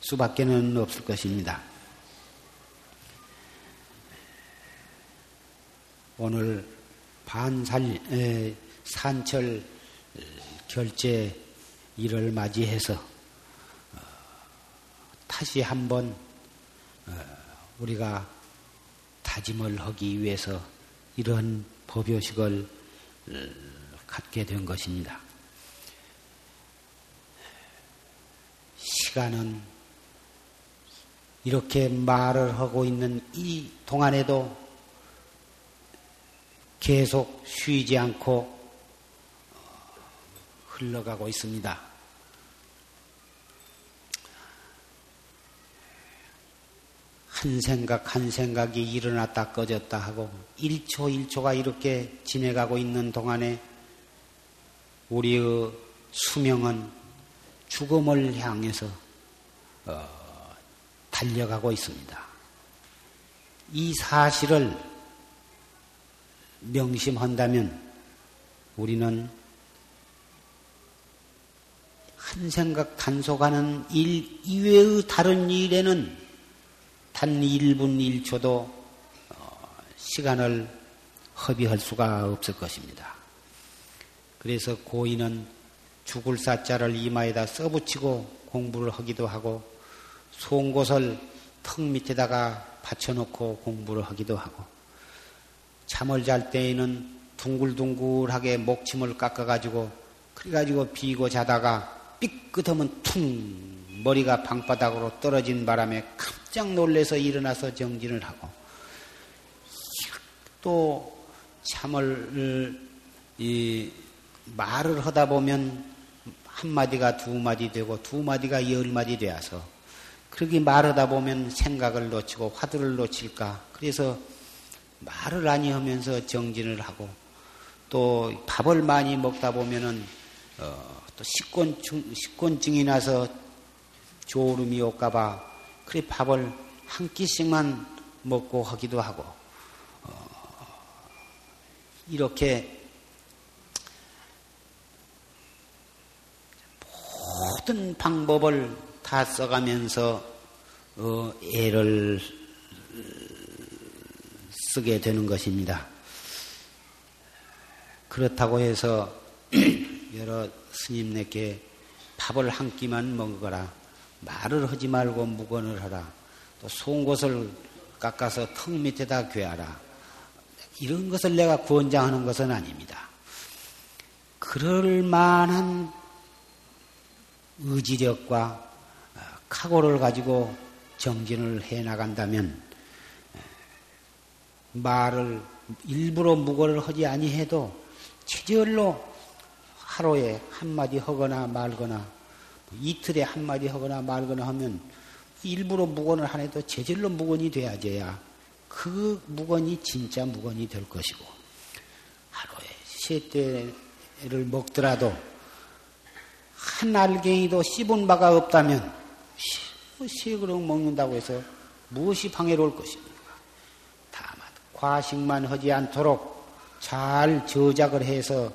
수밖에 는 없을 것입니다. 오늘 반살 에, 산철 결제 일을 맞이해서 어, 다시 한번 어, 우리가 다짐을 하기 위해서 이런 법요식을 어, 갖게 된 것입니다. 시간은 이렇게 말을 하고 있는 이 동안에도 계속 쉬지 않고 흘러가고 있습니다. 한 생각 한 생각이 일어났다 꺼졌다 하고 1초 1초가 이렇게 지내가고 있는 동안에 우리의 수명은 죽음을 향해서 어, 달려가고 있습니다. 이 사실을 명심한다면 우리는 한 생각 단속하는 일 이외의 다른 일에는 단 1분 1초도 어, 시간을 허비할 수가 없을 것입니다. 그래서 고인은 죽을 사자를 이마에다 써붙이고 공부를 하기도 하고 송곳을 턱 밑에다가 받쳐놓고 공부를 하기도 하고 잠을 잘 때에는 둥글둥글하게 목침을 깎아가지고 그래가지고 비고 자다가 삐끗하면 퉁 머리가 방바닥으로 떨어진 바람에 깜짝 놀래서 일어나서 정진을 하고 또 참을 이 말을 하다 보면 한 마디가 두 마디 되고 두 마디가 열 마디 되어서 그렇게 말하다 보면 생각을 놓치고 화두를 놓칠까? 그래서 말을 많이 하면서 정진을 하고 또 밥을 많이 먹다 보면은 어, 또 식곤증, 식곤증이 나서 졸음이 올까봐 그래 밥을 한 끼씩만 먹고 하기도 하고 어, 이렇게 모든 방법을 다 써가면서 어, 애를 쓰게 되는 것입니다. 그렇다고 해서 여러 스님네께 밥을 한 끼만 먹어라. 말을 하지 말고 무건을 하라. 또 송곳을 깎아서 턱 밑에다 괴하라. 이런 것을 내가 권장하는 것은 아닙니다. 그럴 만한 의지력과 각오를 가지고 정진을 해 나간다면 말을 일부러 무고를 하지 아니해도 체절로 하루에 한마디 하거나 말거나 이틀에 한마디 하거나 말거나 하면 일부러 무건을 안 해도 제절로 무건이 돼야져야 그 무건이 진짜 무건이 될 것이고 하루에 세 때를 먹더라도 한 알갱이도 씹은 바가 없다면 세 그릇 먹는다고 해서 무엇이 방해로울? 다만 과식만 하지 않도록 잘 저작을 해서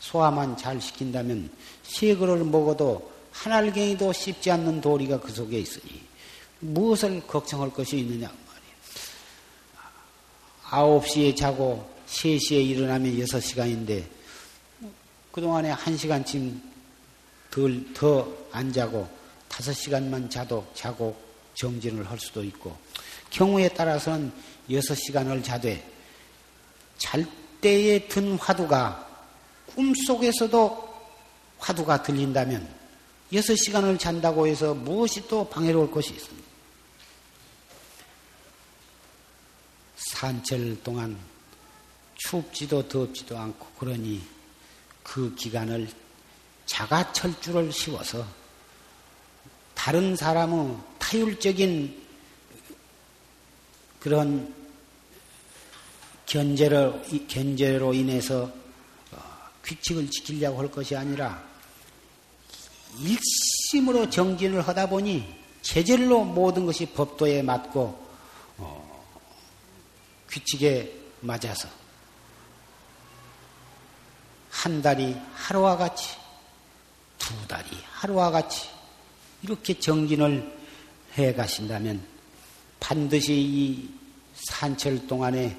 소화만 잘 시킨다면 세 그릇을 먹어도 한 알갱이도 씹지 않는 도리가 그 속에 있으니 무엇을 걱정할 것이 있느냐 말이에요. 아홉 시에 자고 세시에 일어나면 여섯 시간인데 그동안에 한 시간쯤 덜, 더 안 자고 다섯 시간만 자도 자고 정진을 할 수도 있고 경우에 따라서는 여섯 시간을 자되 잘 때에 든 화두가 꿈속에서도 화두가 들린다면 여섯 시간을 잔다고 해서 무엇이 또 방해로울 것이 있습니다. 산철 동안 춥지도 덥지도 않고 그러니 그 기간을 자가철주를 씌워서 다른 사람의 타율적인 그런 견제로, 견제로 인해서 규칙을 지키려고 할 것이 아니라 일심으로 정진을 하다 보니 체질로 모든 것이 법도에 맞고 어, 규칙에 맞아서 한 달이 하루와 같이 두 달이 하루와 같이 이렇게 정진을 해 가신다면 반드시 이 산철 동안에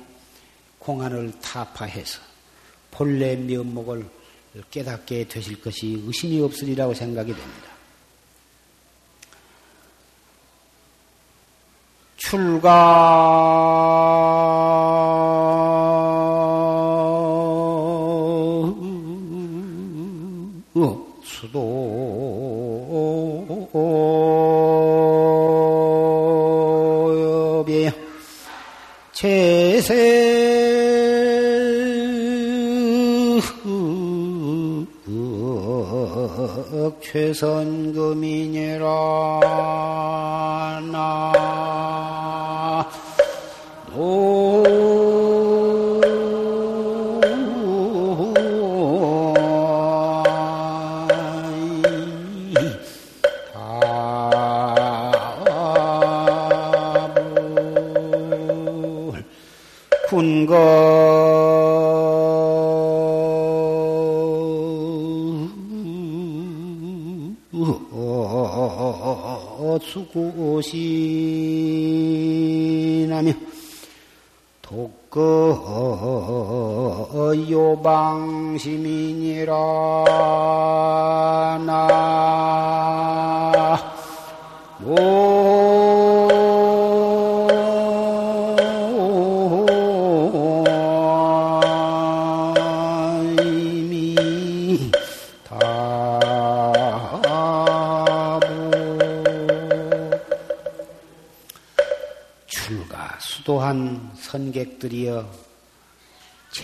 공안을 타파해서 본래 면목을 깨닫게 되실 것이 의심이 없으리라고 생각이 됩니다. 출가 수도 최선금이니라 나 수구시나며 독거 요방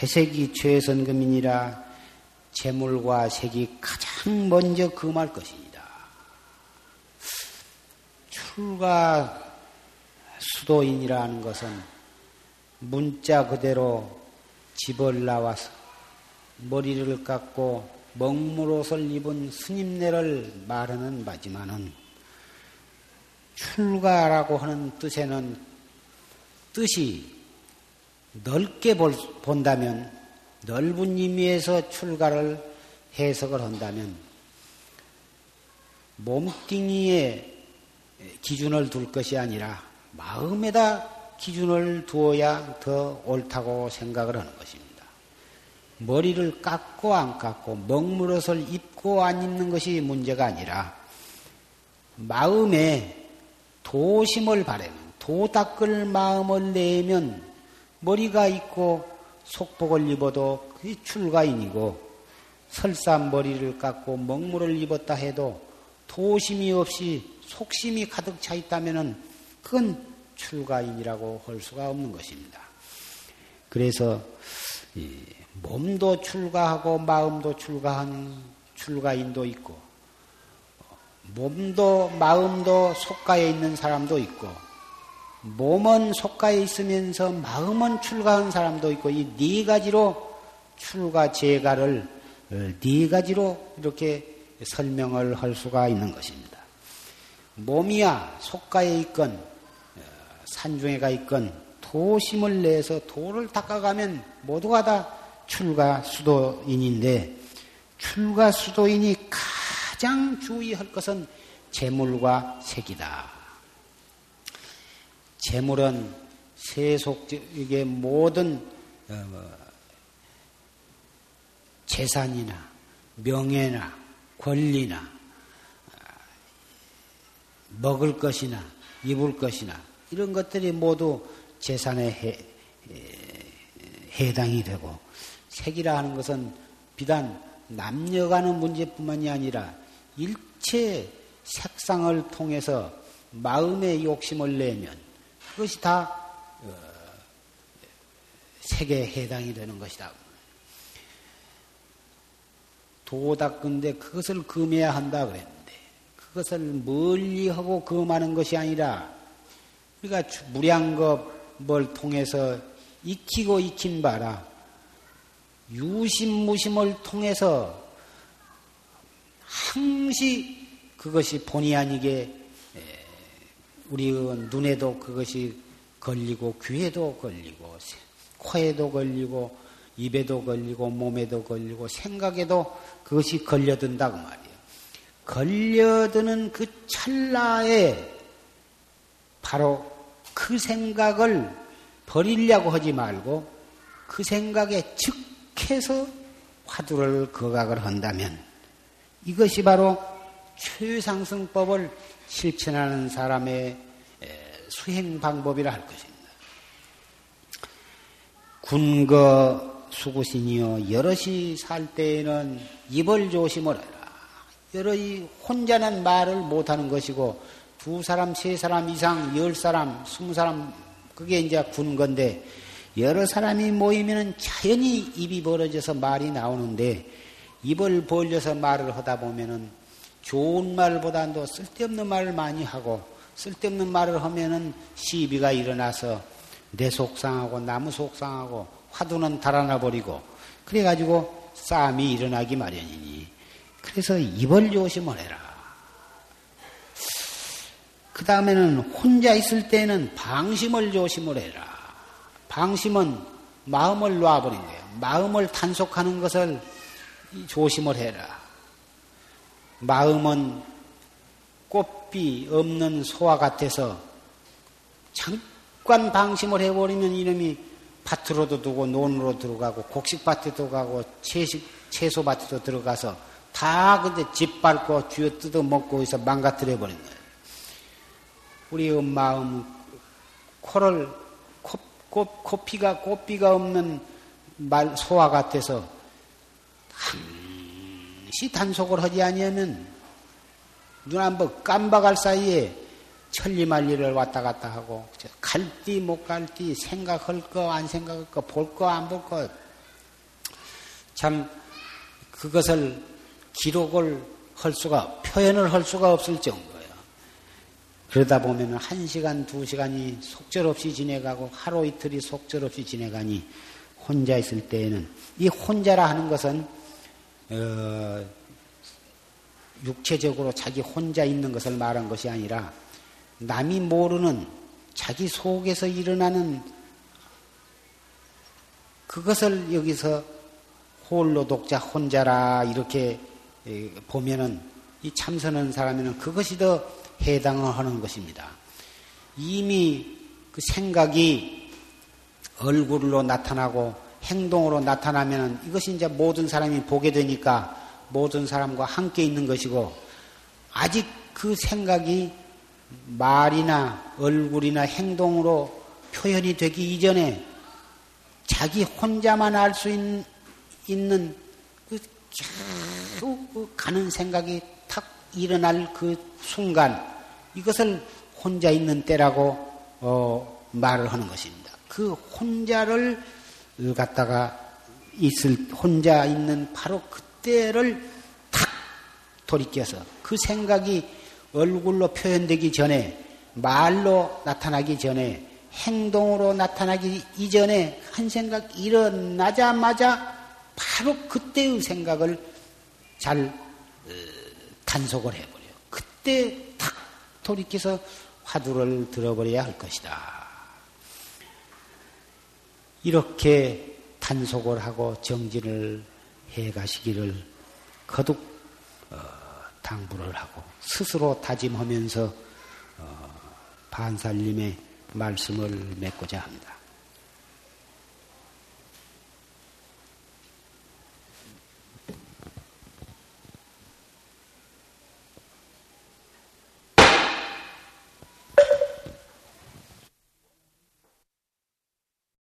채색이 최선금이니라 재물과 색이 가장 먼저 금할 것입니다. 출가 수도인이라는 것은 문자 그대로 집을 나와서 머리를 깎고 먹물옷을 입은 스님네를 말하는 바지만은 출가라고 하는 뜻에는 뜻이 넓게 볼, 본다면 넓은 의미에서 출가를 해석을 한다면 몸뚱이에 기준을 둘 것이 아니라 마음에다 기준을 두어야 더 옳다고 생각을 하는 것입니다. 머리를 깎고 안 깎고 먹물옷을 입고 안 입는 것이 문제가 아니라 마음에 도심을 바라는 도 닦을 마음을 내면 머리가 있고 속복을 입어도 그게 출가인이고 설사 머리를 깎고 먹물을 입었다 해도 도심이 없이 속심이 가득 차 있다면 그건 출가인이라고 할 수가 없는 것입니다. 그래서 몸도 출가하고 마음도 출가한 출가인도 있고 몸도 마음도 속가에 있는 사람도 있고 몸은 속가에 있으면서 마음은 출가한 사람도 있고 이 네 가지로 출가 제가를 어, 네 가지로 이렇게 설명을 할 수가 있는 것입니다. 몸이야 속가에 있건 어, 산중에 가 있건 도심을 내서 도를 닦아가면 모두가 다 출가 수도인인데 출가 수도인이 가장 주의할 것은 재물과 색이다. 재물은 세속적의 모든 어, 뭐, 재산이나 명예나 권리나 어, 먹을 것이나 입을 것이나 이런 것들이 모두 재산에 해, 해당이 되고 색이라 하는 것은 비단 남녀가는 문제뿐만이 아니라 일체 색상을 통해서 마음의 욕심을 내면 그것이 다 어, 색에 해당이 되는 것이다. 도 닦은데 그것을 금해야 한다 그랬는데 그것을 멀리하고 금하는 것이 아니라 우리가 무량겁을 통해서 익히고 익힌 바라 유심무심을 통해서 항시 그것이 본의 아니게 우리 눈에도 그것이 걸리고 귀에도 걸리고 코에도 걸리고 입에도 걸리고 몸에도 걸리고 생각에도 그것이 걸려든다고 말이에요. 걸려드는 그 찰나에 바로 그 생각을 버리려고 하지 말고 그 생각에 즉해서 화두를 거각을 한다면 이것이 바로 최상승법을 실천하는 사람의 수행 방법이라 할 것입니다. 군거 수구신이여 여럿이 살 때에는 입을 조심을 해라. 여럿이 혼자는 말을 못하는 것이고 두 사람, 세 사람 이상, 열 사람, 스무 사람 그게 이제 군건데 여러 사람이 모이면 자연히 입이 벌어져서 말이 나오는데 입을 벌려서 말을 하다 보면은 좋은 말보다도 쓸데없는 말을 많이 하고 쓸데없는 말을 하면은 시비가 일어나서 내 속상하고 나무 속상하고 화두는 달아나 버리고 그래가지고 싸움이 일어나기 마련이니 그래서 입을 조심을 해라. 그 다음에는 혼자 있을 때는 방심을 조심을 해라. 방심은 마음을 놔버린 거예요. 마음을 단속하는 것을 조심을 해라. 마음은 꽃비 없는 소와 같아서 잠깐 방심을 해버리면 이놈이 밭으로도 두고 논으로 들어가고 곡식밭에도 가고 채식, 채소밭에도 들어가서 다 근데 짓밟고 쥐어 뜯어 먹고 해서 망가뜨려 버린 거예요. 우리 마음 코를 코, 코, 코피가 꽃비가 없는 말 소와 같아서 한시 단속을 하지 아니하면 눈 한번 깜박할 사이에 천리말리를 왔다 갔다 하고 갈띠 못 갈띠 생각할 거 안 생각할 거 볼 거 안 볼 거 참 그것을 기록을 할 수가 표현을 할 수가 없을 정도예요. 그러다 보면 한 시간 두 시간이 속절없이 지내가고 하루 이틀이 속절없이 지내가니 혼자 있을 때에는 이 혼자라 하는 것은 어, 육체적으로 자기 혼자 있는 것을 말한 것이 아니라 남이 모르는 자기 속에서 일어나는 그것을 여기서 홀로 독자 혼자라 이렇게 보면은 이 참선한 사람에는 그것이 더 해당을 하는 것입니다. 이미 그 생각이 얼굴로 나타나고 행동으로 나타나면 이것이 이제 모든 사람이 보게 되니까 모든 사람과 함께 있는 것이고 아직 그 생각이 말이나 얼굴이나 행동으로 표현이 되기 이전에 자기 혼자만 알 수 있는 그 계속 가는 생각이 탁 일어날 그 순간 이것을 혼자 있는 때라고 어, 말을 하는 것입니다. 그 혼자를 갖다가 있을 혼자 있는 바로 그때를 탁 돌이켜서 그 생각이 얼굴로 표현되기 전에 말로 나타나기 전에 행동으로 나타나기 이전에 한 생각 일어나자마자 바로 그때의 생각을 잘 어, 단속을 해버려요. 그때 탁 돌이켜서 화두를 들어버려야 할 것이다. 이렇게 단속을 하고 정진을 해 가시기를 거듭 어, 당부를 하고 스스로 다짐하면서 어, 반살님의 말씀을 맺고자 합니다.